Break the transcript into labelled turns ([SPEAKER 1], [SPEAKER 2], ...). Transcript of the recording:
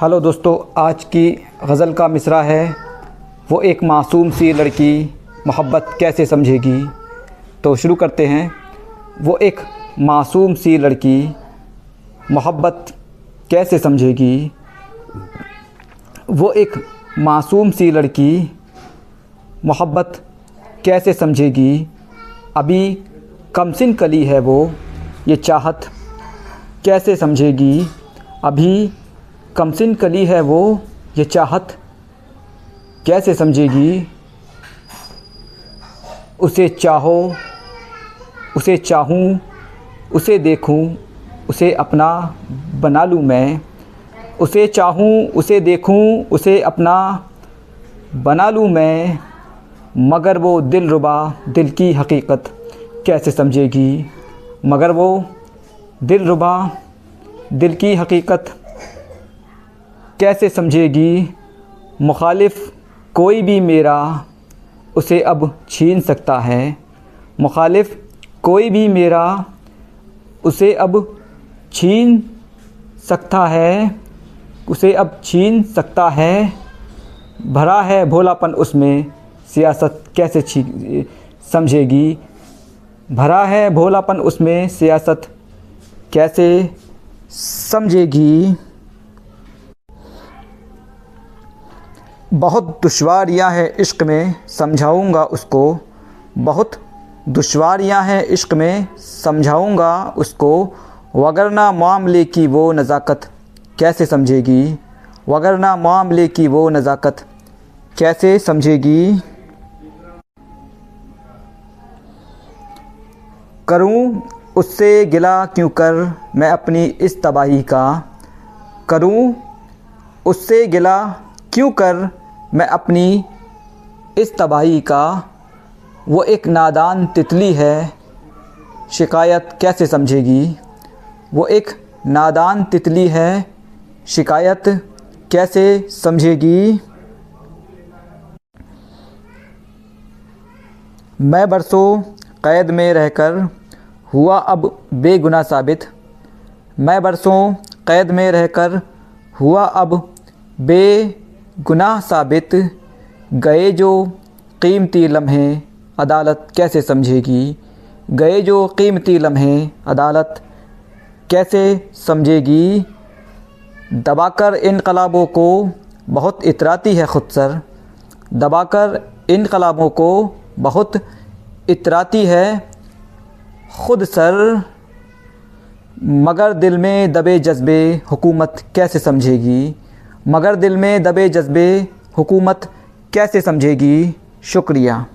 [SPEAKER 1] Hello दोस्तों, आज की गज़ल का मिसरा है। वो एक मासूम सी लड़की मोहब्बत कैसे समझेगी? तो शुरू करते हैं। वो एक मासूम सी लड़की मोहब्बत कैसे समझेगी? वो एक मासूम सी लड़की मोहब्बत कैसे समझेगी? अभी कमसिन कली है वो, ये चाहत कैसे समझेगी? अभी कमसिन कली है वो, ये चाहत कैसे समझेगी? उसे चाहो, उसे चाहूँ, उसे देखूँ, उसे अपना बना लूँ मैं। उसे चाहूँ, उसे देखूँ, उसे अपना बना लूँ मैं। मगर वो दिल रुबा, दिल की हकीकत कैसे समझेगी? मगर वो दिल रुबा, दिल की हकीकत कैसे समझेगी? मुखालिफ, कोई भी मेरा उसे अब छीन सकता है। मुखालिफ, कोई भी मेरा उसे अब छीन सकता है। उसे अब छीन सकता है। भरा है भोलापन उसमें। सियासत कैसे छी समझेगी? भरा है भोलापन उसमें। सियासत कैसे समझेगी? बहुत दुश्वारियाँ हैं इश्क में, समझाऊँगा उसको। बहुत दुश्वारियाँ हैं इश्क में, समझाऊँगा उसको। वगरना मामले की वो नज़ाकत कैसे समझेगी? वगरना मामले की वो नज़ाकत कैसे समझेगी? करूँ उससे गिला क्यों कर मैं अपनी इस तबाही का? करूँ उससे गिला क्यों कर मैं अपनी इस तबाही का, वो एक नादान तितली है, शिकायत कैसे समझेगी? वो एक नादान तितली है, शिकायत कैसे समझेगी? मैं बरसों क़ैद में रहकर हुआ अब बेगुनाह साबित। मैं बरसों क़ैद में रहकर हुआ अब बेगुनाह साबित, गए जो कीमती लम्हे अदालत कैसे समझेगी? गए जो कीमती लम्हे अदालत कैसे समझेगी? दबाकर इनकलाबों को बहुत इतराती है ख़ुद सर। दबाकर इनकलाबों को बहुत इतराती है ख़ुद सर। मगर दिल में दबे जज्बे हुकूमत कैसे समझेगी? मगर दिल में दबे जज्बे हुकूमत कैसे समझेगी? शुक्रिया।